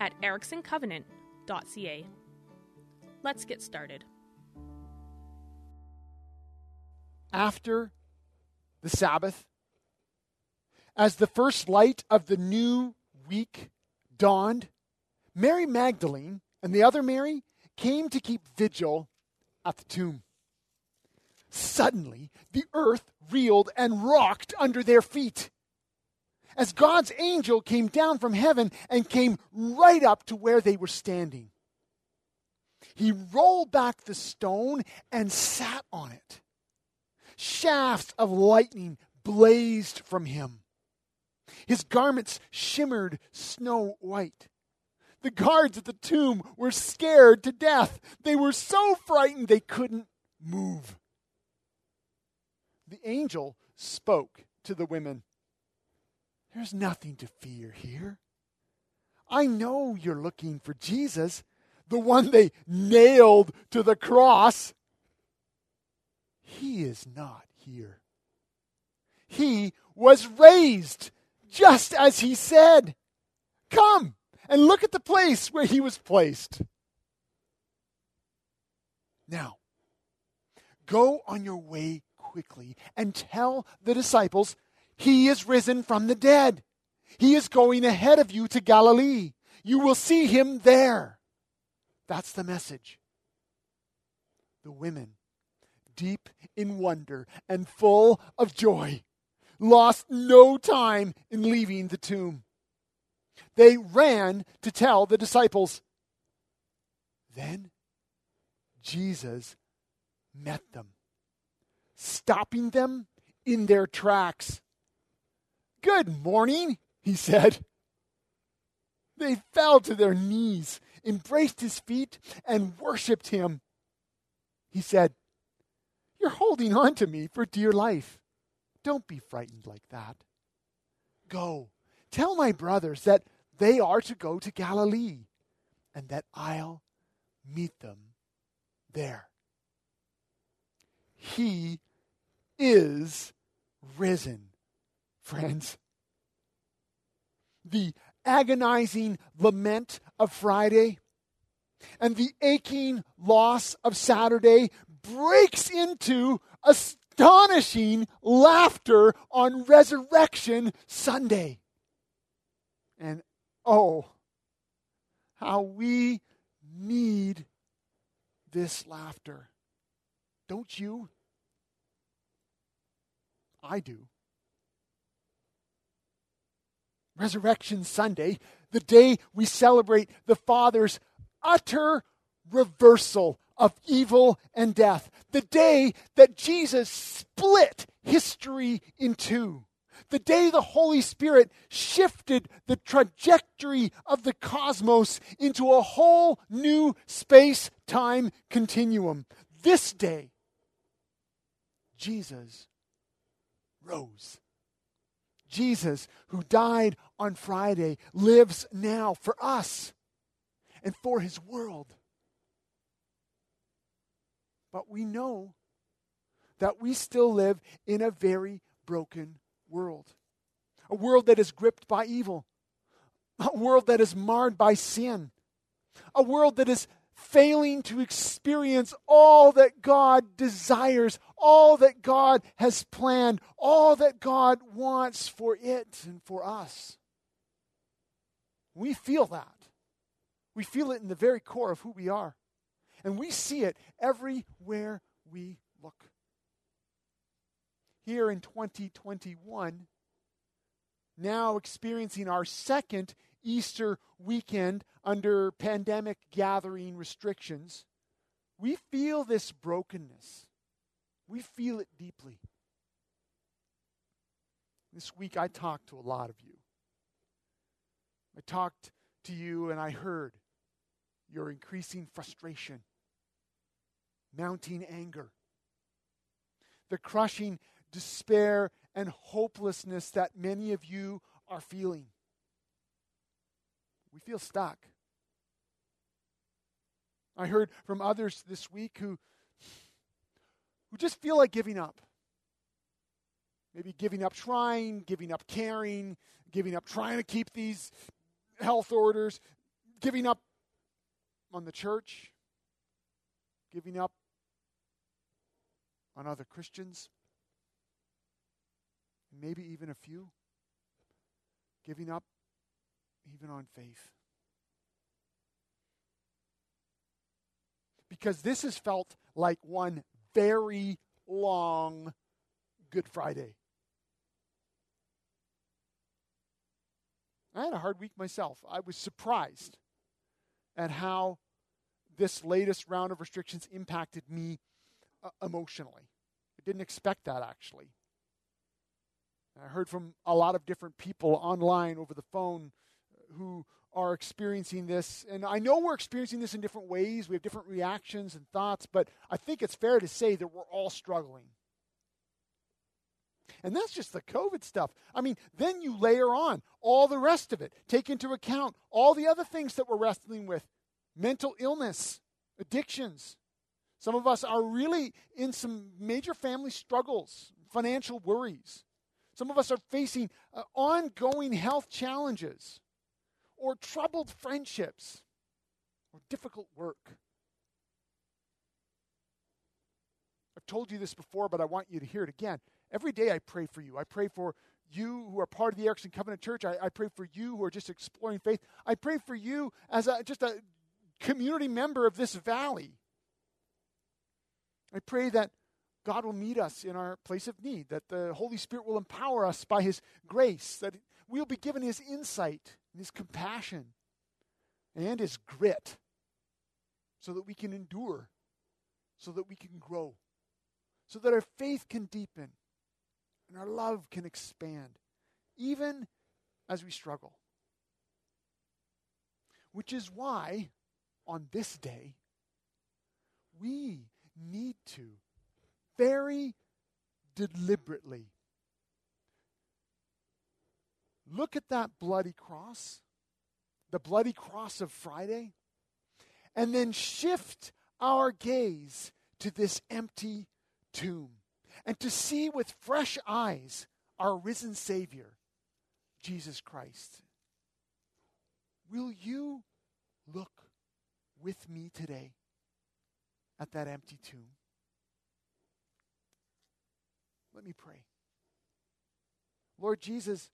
at ericksoncovenant.ca. Let's get started. After the Sabbath, as the first light of the new week dawned, Mary Magdalene and the other Mary came to keep vigil at the tomb. Suddenly, the earth reeled and rocked under their feet as God's angel came down from heaven and came right up to where they were standing. He rolled back the stone and sat on it. Shafts of lightning blazed from him. His garments shimmered snow white. The guards at the tomb were scared to death. They were so frightened they couldn't move. The angel spoke to the women there's nothing to fear here. I know you're looking for Jesus, the one they nailed to the cross. He is not here. He was raised just as he said. Come and look at the place where he was placed. Now, go on your way quickly and tell the disciples he is risen from the dead. He is going ahead of you to Galilee. You will see him there. That's the message. The women, deep in wonder and full of joy, lost no time in leaving the tomb. They ran to tell the disciples. Then Jesus met them, stopping them in their tracks. Good morning, he said. They fell to their knees, embraced his feet, and worshiped him. He said, You're holding on to me for dear life. Don't be frightened like that. Go, tell my brothers that they are to go to Galilee, and that I'll meet them there. He is risen friends. The agonizing lament of Friday and the aching loss of Saturday breaks into astonishing laughter on Resurrection Sunday. And oh, how we need this laughter. Don't you? I do. Resurrection Sunday, the day we celebrate the Father's utter reversal of evil and death, the day that Jesus split history in two, the day the Holy Spirit shifted the trajectory of the cosmos into a whole new space time continuum. This day, Jesus rose. Jesus, who died on Friday, lives now for us and for his world. But we know that we still live in a very broken world. A world that is gripped by evil. A world that is marred by sin. A world that is failing to experience all that God desires, all that God has planned, all that God wants for it and for us. We feel that. We feel it in the very core of who we are. And we see it everywhere we look. Here in 2021, now experiencing our second Easter weekend under pandemic gathering restrictions, we feel this brokenness. We feel it deeply. This week I talked to a lot of you. I talked to you and I heard your increasing frustration, mounting anger, the crushing despair and hopelessness that many of you are feeling. We feel stuck. I heard from others this week who, who just feel like giving up. Maybe giving up trying, giving up caring, giving up trying to keep these health orders, giving up on the church, giving up on other Christians, maybe even a few, giving up even on faith. Because this has felt like one very long Good Friday. I had a hard week myself. I was surprised at how this latest round of restrictions impacted me uh, emotionally. I didn't expect that actually. I heard from a lot of different people online over the phone who are experiencing this. And I know we're experiencing this in different ways. We have different reactions and thoughts, but I think it's fair to say that we're all struggling. And that's just the COVID stuff. I mean, then you layer on all the rest of it. Take into account all the other things that we're wrestling with mental illness, addictions. Some of us are really in some major family struggles, financial worries. Some of us are facing uh, ongoing health challenges or troubled friendships or difficult work. I've told you this before, but I want you to hear it again. Every day I pray for you. I pray for you who are part of the Erickson Covenant Church. I, I pray for you who are just exploring faith. I pray for you as a, just a community member of this valley. I pray that God will meet us in our place of need, that the Holy Spirit will empower us by His grace, that we'll be given His insight and His compassion and His grit so that we can endure, so that we can grow, so that our faith can deepen and our love can expand, even as we struggle. Which is why, on this day, we need to very deliberately look at that bloody cross, the bloody cross of Friday, and then shift our gaze to this empty tomb and to see with fresh eyes our risen Savior, Jesus Christ. Will you look with me today at that empty tomb? Let me pray. Lord Jesus,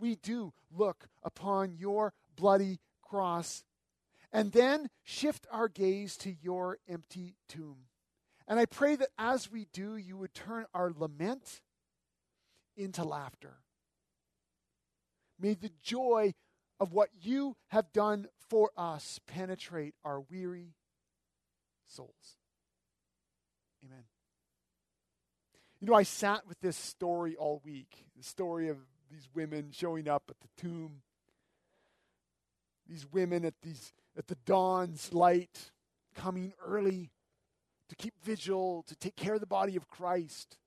we do look upon your bloody cross and then shift our gaze to your empty tomb. And I pray that as we do, you would turn our lament into laughter. May the joy of what you have done for us penetrate our weary souls. Amen. You know, I sat with this story all week the story of these women showing up at the tomb. These women at, these, at the dawn's light, coming early to keep vigil, to take care of the body of Christ.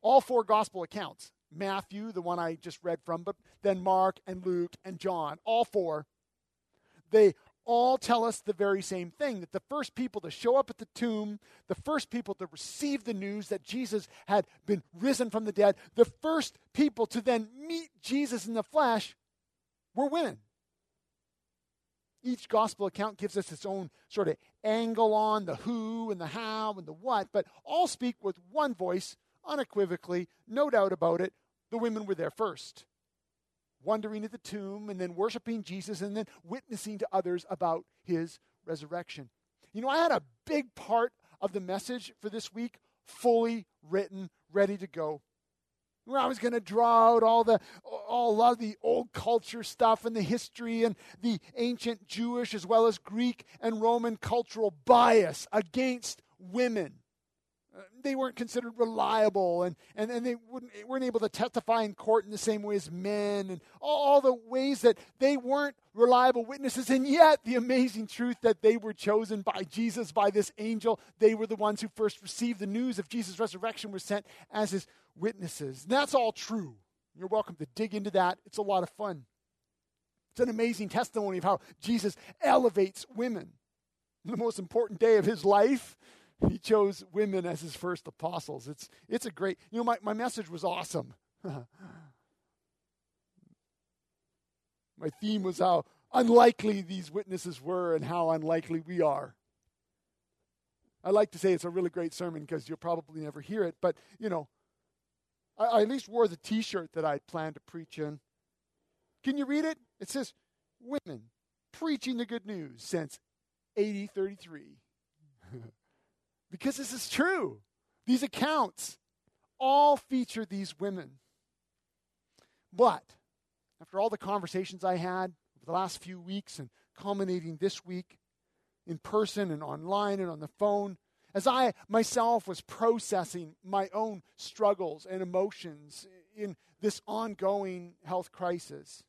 All four gospel accounts Matthew, the one I just read from, but then Mark and Luke and John, all four, they all tell us the very same thing that the first people to show up at the tomb, the first people to receive the news that Jesus had been risen from the dead, the first people to then meet Jesus in the flesh were women. Each gospel account gives us its own sort of angle on the who and the how and the what, but all speak with one voice, unequivocally, no doubt about it. The women were there first, wondering at the tomb and then worshiping Jesus and then witnessing to others about his resurrection. You know, I had a big part of the message for this week fully written, ready to go where I was going to draw out all the all of the old culture stuff and the history and the ancient Jewish as well as Greek and Roman cultural bias against women. Uh, they weren't considered reliable and, and, and they weren't able to testify in court in the same way as men and all, all the ways that they weren't reliable witnesses. And yet, the amazing truth that they were chosen by Jesus, by this angel, they were the ones who first received the news of Jesus' resurrection, were sent as his witnesses. And that's all true. You're welcome to dig into that. It's a lot of fun. It's an amazing testimony of how Jesus elevates women. The most important day of his life, he chose women as his first apostles. It's, it's a great, you know, my, my message was awesome. my theme was how unlikely these witnesses were and how unlikely we are. I like to say it's a really great sermon because you'll probably never hear it, but, you know, I, I at least wore the t shirt that I planned to preach in. Can you read it? It says, Women preaching the good news since 8033. because this is true. These accounts all feature these women. But after all the conversations I had over the last few weeks and culminating this week in person and online and on the phone, as I myself was processing my own struggles and emotions in this ongoing health crisis,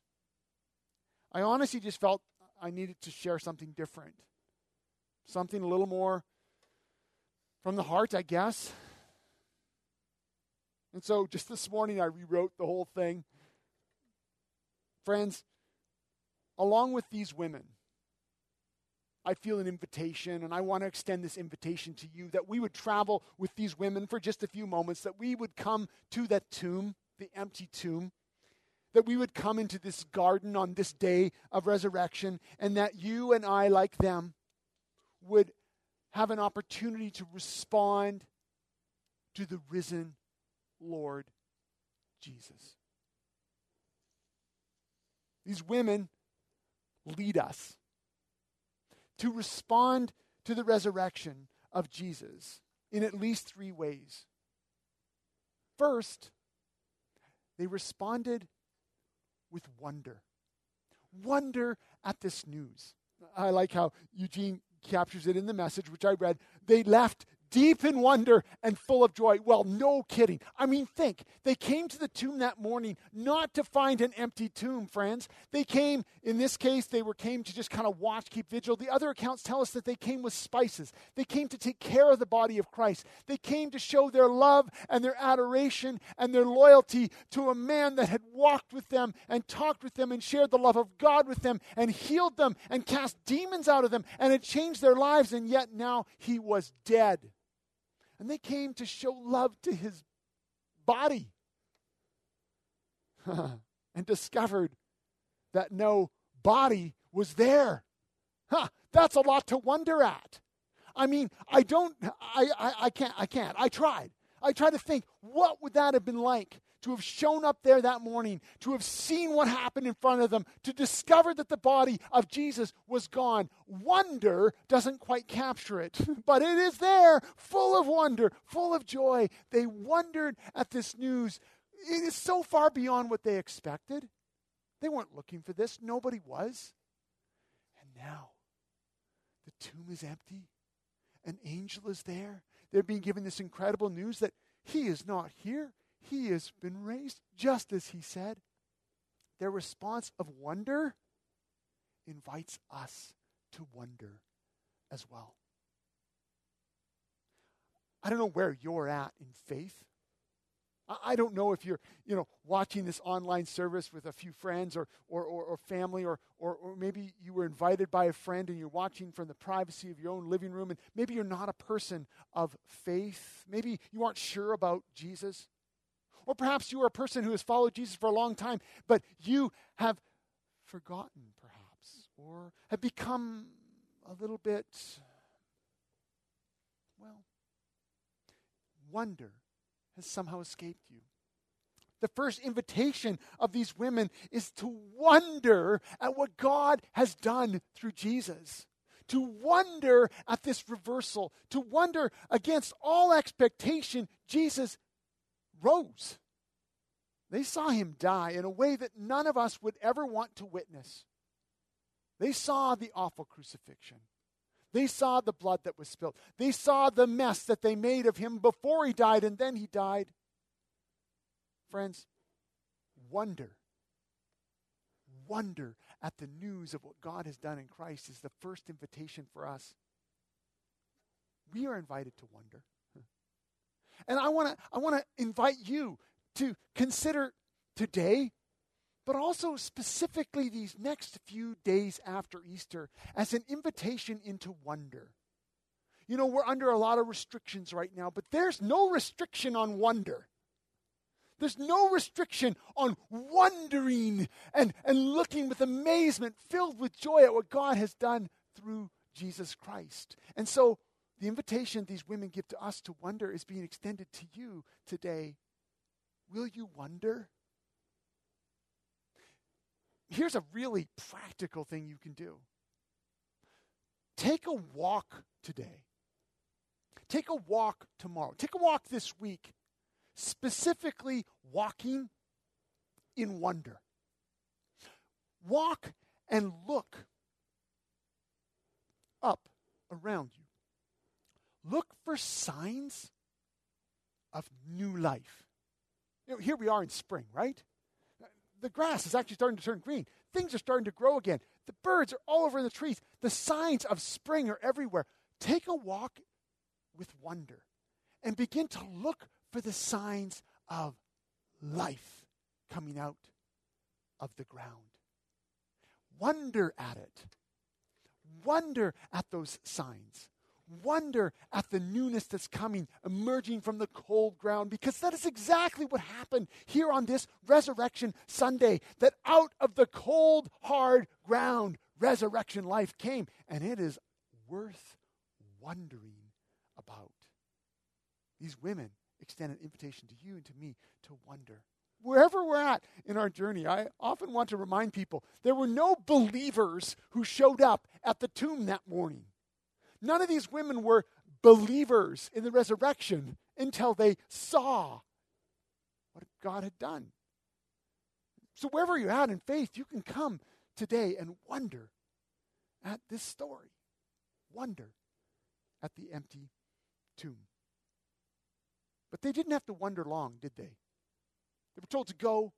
I honestly just felt I needed to share something different. Something a little more from the heart, I guess. And so just this morning, I rewrote the whole thing. Friends, along with these women, I feel an invitation, and I want to extend this invitation to you that we would travel with these women for just a few moments, that we would come to that tomb, the empty tomb, that we would come into this garden on this day of resurrection, and that you and I, like them, would have an opportunity to respond to the risen Lord Jesus. These women lead us to respond to the resurrection of Jesus in at least three ways. First, they responded with wonder. Wonder at this news. I like how Eugene captures it in the message, which I read. They left deep in wonder and full of joy. Well, no kidding. I mean, think. They came to the tomb that morning not to find an empty tomb, friends. They came, in this case, they were came to just kind of watch, keep vigil. The other accounts tell us that they came with spices. They came to take care of the body of Christ. They came to show their love and their adoration and their loyalty to a man that had walked with them and talked with them and shared the love of God with them and healed them and cast demons out of them and had changed their lives, and yet now he was dead. And they came to show love to his body and discovered that no body was there. Huh, that's a lot to wonder at. I mean, I don't, I, I, I can't, I can't. I tried. I tried to think, what would that have been like to have shown up there that morning, to have seen what happened in front of them, to discover that the body of Jesus was gone. Wonder doesn't quite capture it, but it is there, full of wonder, full of joy. They wondered at this news. It is so far beyond what they expected. They weren't looking for this, nobody was. And now, the tomb is empty. An angel is there. They're being given this incredible news that he is not here. He has been raised, just as he said. Their response of wonder invites us to wonder as well. I don't know where you're at in faith. I don't know if you're, you know, watching this online service with a few friends or, or, or, or family, or, or, or maybe you were invited by a friend and you're watching from the privacy of your own living room, and maybe you're not a person of faith. Maybe you aren't sure about Jesus. Or perhaps you are a person who has followed Jesus for a long time, but you have forgotten, perhaps, or have become a little bit, well, wonder has somehow escaped you. The first invitation of these women is to wonder at what God has done through Jesus to wonder at this reversal, to wonder against all expectation, Jesus rose. They saw him die in a way that none of us would ever want to witness. They saw the awful crucifixion. They saw the blood that was spilled. They saw the mess that they made of him before he died and then he died. Friends, wonder. Wonder at the news of what God has done in Christ is the first invitation for us. We are invited to wonder. And I want to I want to invite you to consider today but also specifically these next few days after Easter as an invitation into wonder. You know, we're under a lot of restrictions right now, but there's no restriction on wonder. There's no restriction on wondering and, and looking with amazement, filled with joy at what God has done through Jesus Christ. And so the invitation these women give to us to wonder is being extended to you today. Will you wonder? Here's a really practical thing you can do take a walk today. Take a walk tomorrow. Take a walk this week, specifically walking in wonder. Walk and look up around you. Look for signs of new life. You know, here we are in spring, right? the grass is actually starting to turn green. Things are starting to grow again. The birds are all over the trees. The signs of spring are everywhere. Take a walk with wonder and begin to look for the signs of life coming out of the ground. Wonder at it. Wonder at those signs wonder at the newness that's coming, emerging from the cold ground, because that is exactly what happened here on this Resurrection Sunday. That out of the cold, hard ground, resurrection life came, and it is worth wondering about. These women extend an invitation to you and to me to wonder. Wherever we're at in our journey, I often want to remind people there were no believers who showed up at the tomb that morning. None of these women were believers in the resurrection until they saw what God had done. So, wherever you're at in faith, you can come today and wonder at this story. Wonder at the empty tomb. But they didn't have to wonder long, did they? They were told to go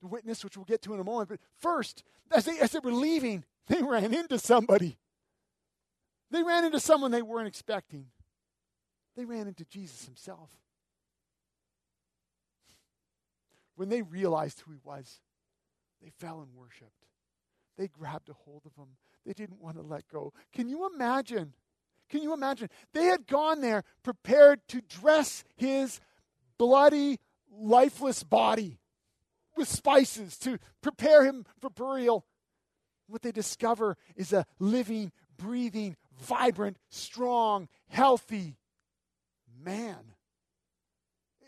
to witness, which we'll get to in a moment. But first, as they, as they were leaving, they ran into somebody. They ran into someone they weren't expecting. They ran into Jesus himself. When they realized who he was, they fell and worshiped. They grabbed a hold of him. They didn't want to let go. Can you imagine? Can you imagine? They had gone there prepared to dress his bloody, lifeless body with spices to prepare him for burial. What they discover is a living, breathing, vibrant, strong, healthy man.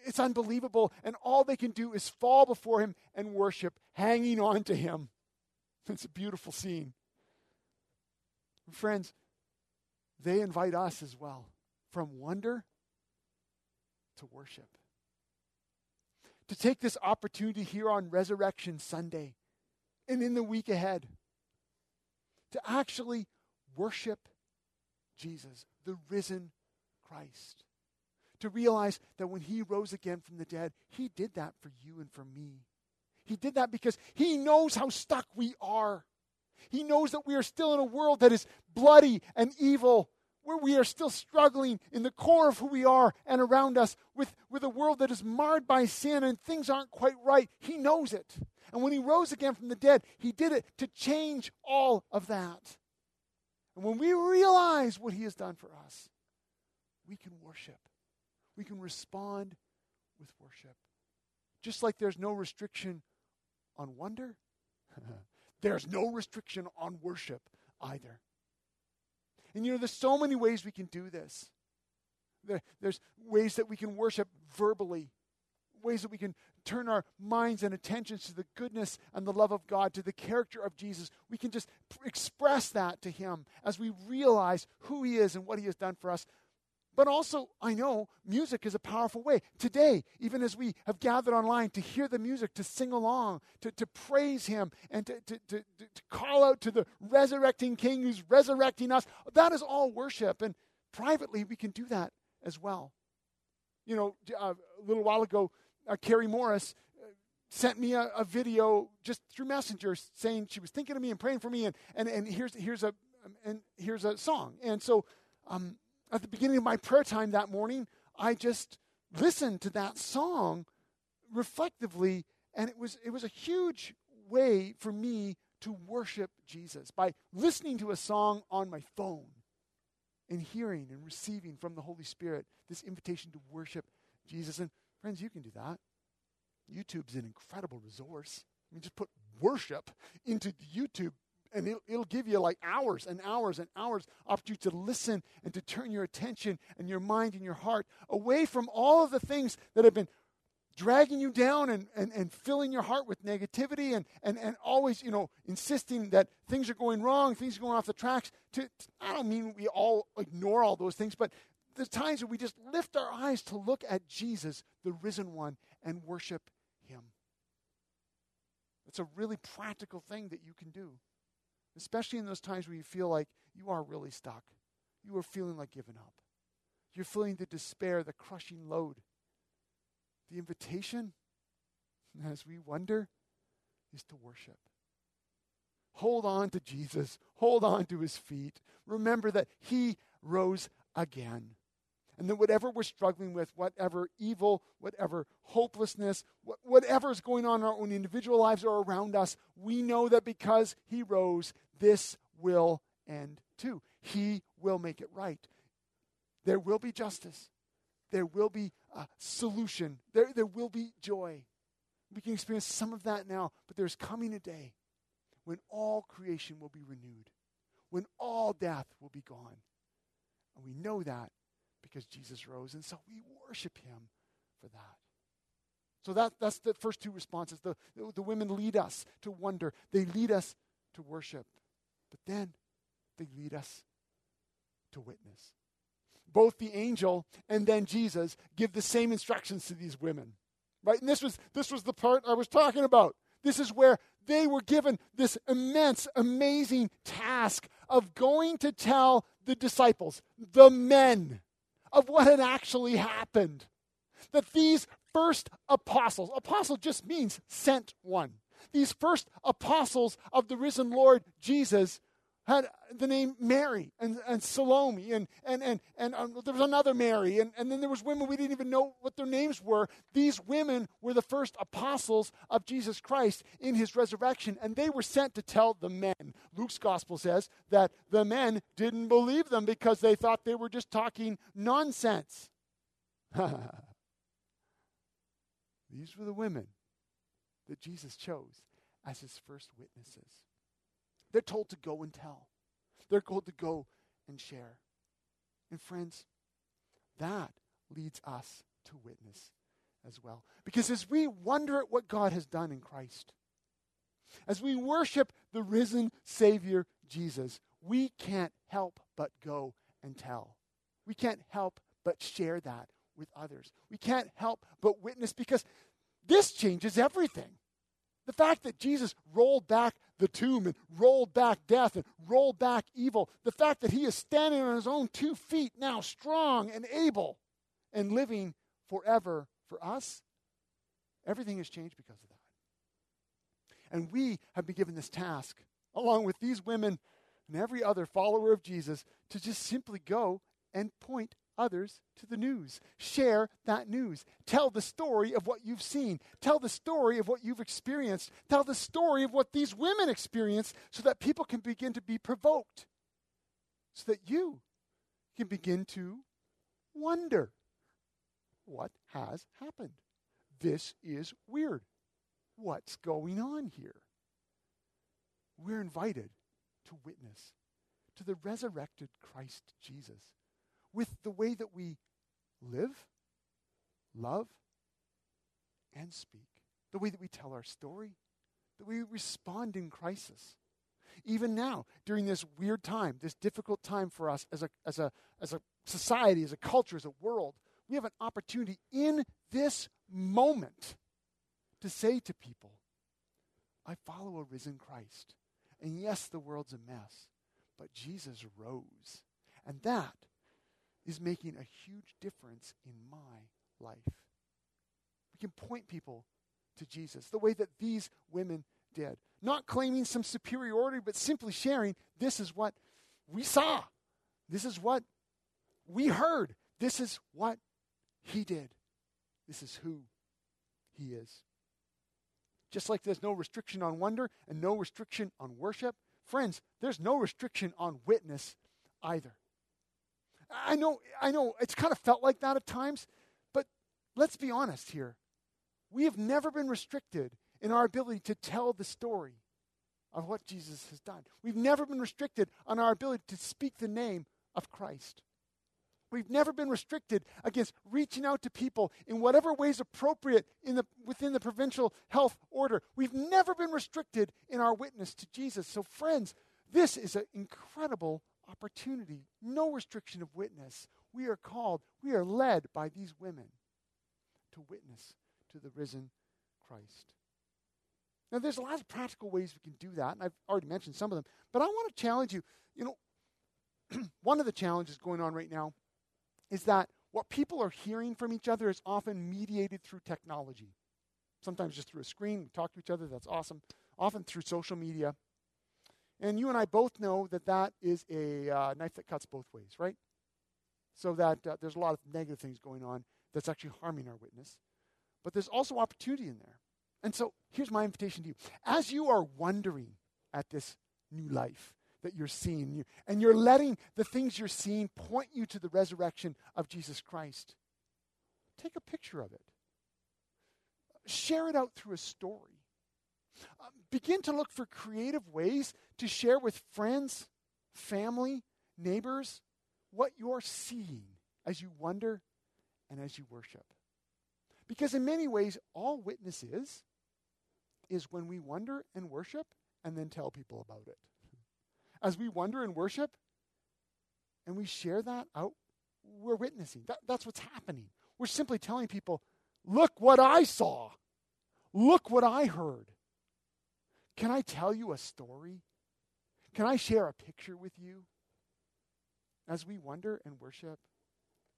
It's unbelievable. And all they can do is fall before him and worship, hanging on to him. It's a beautiful scene. Friends, they invite us as well from wonder to worship. To take this opportunity here on Resurrection Sunday and in the week ahead to actually worship Jesus, the risen Christ. To realize that when he rose again from the dead, he did that for you and for me. He did that because he knows how stuck we are. He knows that we are still in a world that is bloody and evil, where we are still struggling in the core of who we are and around us with, with a world that is marred by sin and things aren't quite right. He knows it. And when he rose again from the dead, he did it to change all of that. And when we realize what He has done for us, we can worship. We can respond with worship. Just like there's no restriction on wonder, there's no restriction on worship either. And you know, there's so many ways we can do this. There, there's ways that we can worship verbally, ways that we can turn our minds and attentions to the goodness and the love of God, to the character of Jesus, we can just express that to Him as we realize who He is and what He has done for us. But also, I know music is a powerful way. Today, even as we have gathered online to hear the music, to sing along, to, to praise Him, and to, to, to, to call out to the resurrecting King who's resurrecting us, that is all worship. And privately, we can do that as well. You know, uh, a little while ago, uh, Carrie Morris uh, sent me a, a, video just through Messenger saying she was thinking of me and praying for me, and, and, and here's, here's, a, and here's a song. And so um, at the beginning of my prayer time that morning, I just listened to that song reflectively, and it was, it was a huge way for me to worship Jesus by listening to a song on my phone and hearing and receiving from the Holy Spirit this invitation to worship Jesus. And friends, you can do that. YouTube's an incredible resource. I mean, just put worship into YouTube and it'll, it'll, give you like hours and hours and hours opportunity to listen and to turn your attention and your mind and your heart away from all of the things that have been dragging you down and, and, and filling your heart with negativity and, and, and always, you know, insisting that things are going wrong, things are going off the tracks. To, to, I don't mean we all ignore all those things, but there's times where we just lift our eyes to look at Jesus, the risen one, and worship him. It's a really practical thing that you can do, especially in those times where you feel like you are really stuck. You are feeling like giving up. You're feeling the despair, the crushing load. The invitation, as we wonder, is to worship. Hold on to Jesus. Hold on to his feet. Remember that he rose again. And that whatever we're struggling with, whatever evil, whatever hopelessness, whatever is going on in our own individual lives or around us, we know that because he rose, this will end too. He will make it right. There will be justice there will be a solution. There, there will be joy. We can experience some of that now, but there's coming a day when all creation will be renewed, when all death will be gone. And we know that because Jesus rose, and so we worship him for that. So that, that's the first two responses. The, the, women lead us to wonder, they lead us to worship, but then they lead us to witness both the angel and then Jesus give the same instructions to these women. Right? And this was this was the part I was talking about. This is where they were given this immense, amazing task of going to tell the disciples, the men, of what had actually happened. That these first apostles, apostle just means sent one. These first apostles of the risen Lord Jesus had the name Mary and, and Salome, and, and, and, and um, there was another Mary, and, and then there was women we didn't even know what their names were. These women were the first apostles of Jesus Christ in his resurrection, and they were sent to tell the men. Luke's gospel says that the men didn't believe them because they thought they were just talking nonsense. These were the women that Jesus chose as his first witnesses. They're told to go and tell, they're told to go and share. And friends, that leads us to witness as well. Because as we wonder at what God has done in Christ, as we worship the risen Savior Jesus, we can't help but go and tell. We can't help but share that with others. We can't help but witness because this changes everything. The fact that Jesus rolled back the tomb and rolled back death and rolled back evil, the fact that he is standing on his own two feet now, strong and able and living forever for us, everything has changed because of that. And we have been given this task, along with these women and every other follower of Jesus, to just simply go and point others to the news. Share that news. Tell the story of what you've seen. Tell the story of what you've experienced. Tell the story of what these women experienced so that people can begin to be provoked. So that you can begin to wonder what has happened. This is weird. What's going on here? We're invited to witness to the resurrected Christ Jesus with the way that we live, love, and speak, the way that we tell our story, that we respond in crisis. Even now, during this weird time, this difficult time for us as a, as a, as a society, as a culture, as a world, we have an opportunity in this moment to say to people, I follow a risen Christ. And yes, the world's a mess, but Jesus rose. And that is making a huge difference in my life. We can point people to Jesus the way that these women did. Not claiming some superiority, but simply sharing this is what we saw. This is what we heard. This is what he did. This is who he is. Just like there's no restriction on wonder and no restriction on worship, friends, there's no restriction on witness either. I know, I know it's kind of felt like that at times, but let's be honest here. We have never been restricted in our ability to tell the story of what Jesus has done. We've never been restricted on our ability to speak the name of Christ. We've never been restricted against reaching out to people in whatever ways appropriate in the, within the provincial health order. We've never been restricted in our witness to Jesus. So, friends, this is an incredible opportunity. No restriction of witness. We are called, we are led by these women to witness to the risen Christ. Now, there's a lot of practical ways we can do that, and I've already mentioned some of them. But I want to challenge you. You know, one of the challenges going on right now is that what people are hearing from each other is often mediated through technology. Sometimes just through a screen, we talk to each other, that's awesome. Often through social media. And you and I both know that that is a uh, knife that cuts both ways, right? So that uh, there's a lot of negative things going on that's actually harming our witness. But there's also opportunity in there. And so here's my invitation to you. As you are wondering at this new life, that you're seeing. And you're letting the things you're seeing point you to the resurrection of Jesus Christ. Take a picture of it. Share it out through a story. Uh, begin to look for creative ways to share with friends, family, neighbors what you're seeing as you wonder and as you worship. Because in many ways, all witness is, is when we wonder and worship and then tell people about it as we wonder and worship and we share that out, we're witnessing. That, that's what's happening. We're simply telling people, look what I saw. Look what I heard. Can I tell you a story? Can I share a picture with you? As we wonder and worship,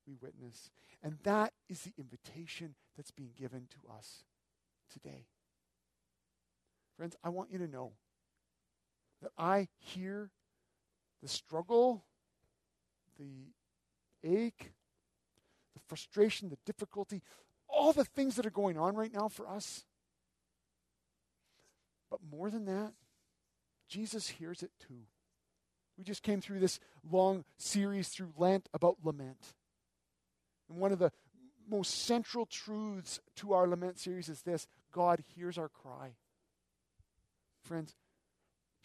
we witness. And that is the invitation that's being given to us today. Friends, I want you to know that I hear the struggle, the ache, the frustration, the difficulty, all the things that are going on right now for us. But more than that, Jesus hears it too. We just came through this long series through Lent about lament. And one of the most central truths to our lament series is this God hears our cry. Friends,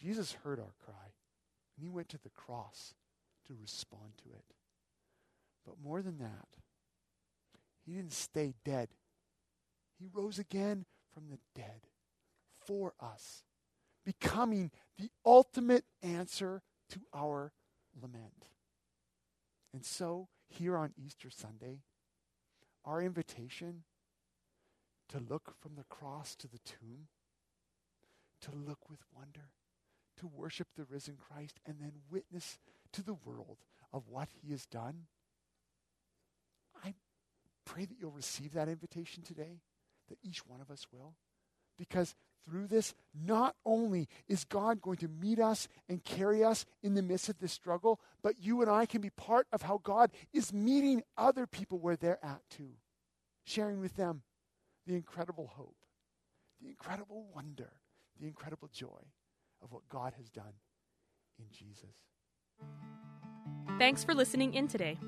Jesus heard our cry, and he went to the cross to respond to it. But more than that, he didn't stay dead. He rose again from the dead for us, becoming the ultimate answer to our lament. And so, here on Easter Sunday, our invitation to look from the cross to the tomb, to look with wonder, to worship the risen Christ and then witness to the world of what he has done. I pray that you'll receive that invitation today, that each one of us will. Because through this, not only is God going to meet us and carry us in the midst of this struggle, but you and I can be part of how God is meeting other people where they're at too, sharing with them the incredible hope, the incredible wonder, the incredible joy of what God has done in Jesus. Thanks for listening in today.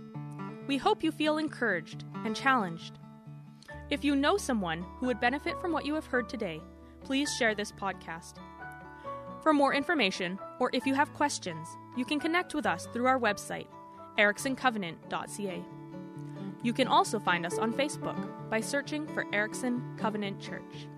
We hope you feel encouraged and challenged. If you know someone who would benefit from what you have heard today, please share this podcast. For more information, or if you have questions, you can connect with us through our website, ericksoncovenant.ca. You can also find us on Facebook by searching for Erickson Covenant Church.